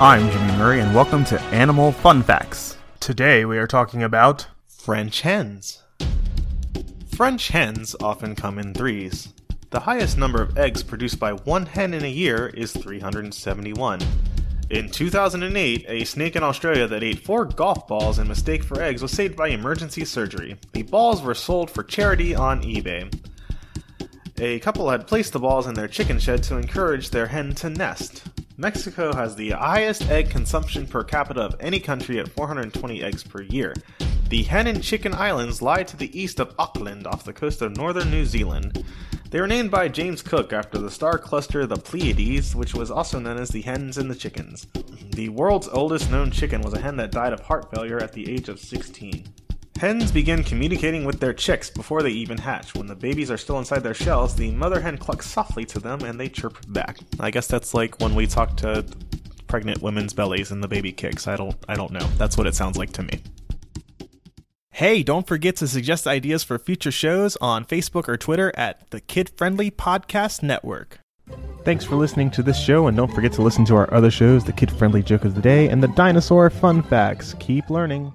I'm Jimmy Murray, and welcome to Animal Fun Facts. Today we are talking about French hens. French hens often come in threes. The highest number of eggs produced by one hen in a year is 371. In 2008, a snake in Australia that ate four golf balls in mistake for eggs was saved by emergency surgery. The balls were sold for charity on eBay. A couple had placed the balls in their chicken shed to encourage their hen to nest. Mexico has the highest egg consumption per capita of any country at 420 eggs per year. The Hen and Chicken Islands lie to the east of Auckland off the coast of northern New Zealand. They were named by James Cook after the star cluster the Pleiades, which was also known as the hens and the chickens. The world's oldest known chicken was a hen that died of heart failure at the age of 16. Hens begin communicating with their chicks before they even hatch. When the babies are still inside their shells, the mother hen clucks softly to them and they chirp back. I guess that's like when we talk to pregnant women's bellies and the baby kicks. I don't I don't know. That's what it sounds like to me. Hey, don't forget to suggest ideas for future shows on Facebook or Twitter at the Kid Friendly Podcast Network. Thanks for listening to this show, and don't forget to listen to our other shows, the Kid Friendly Joke of the Day and the Dinosaur Fun Facts. Keep learning.